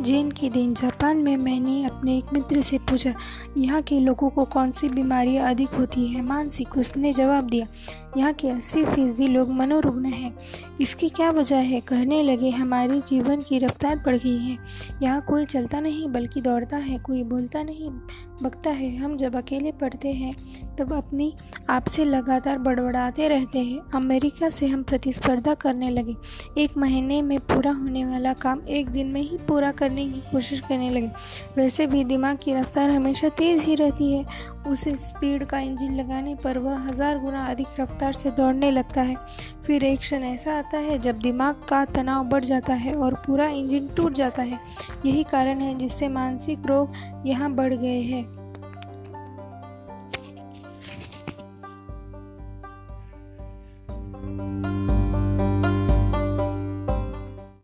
जैन के दिन जापान में मैंने अपने एक मित्र से पूछा, यहाँ के लोगों को कौन सी बीमारियाँ अधिक होती है? मानसिक उसने जवाब दिया, यहाँ के अस्सी फ़ीसदी लोग मनोरुग्ण हैं। इसकी क्या वजह है? कहने लगे, हमारी जीवन की रफ्तार बढ़ गई है। यहाँ कोई चलता नहीं, बल्कि दौड़ता है, कोई बोलता नहीं बकता है। हम जब अकेले पढ़ते हैं, तब अपनी आप से लगातार बड़बड़ाते रहते हैं। अमेरिका से हम प्रतिस्पर्धा करने लगे। एक महीने में पूरा होने वाला काम एक दिन में ही पूरा करने की कोशिश करने लगे। वैसे भी दिमाग की रफ्तार हमेशा तेज़ ही रहती है। उसे स्पीड का इंजन लगाने पर वह हज़ार गुना अधिक रफ्तार से दौड़ने लगता है। फिर एक क्षण ऐसा आता है जब दिमाग का तनाव बढ़ जाता है और पूरा इंजन टूट जाता है। यही कारण है जिससे मानसिक रोग यहाँ बढ़ गए हैं।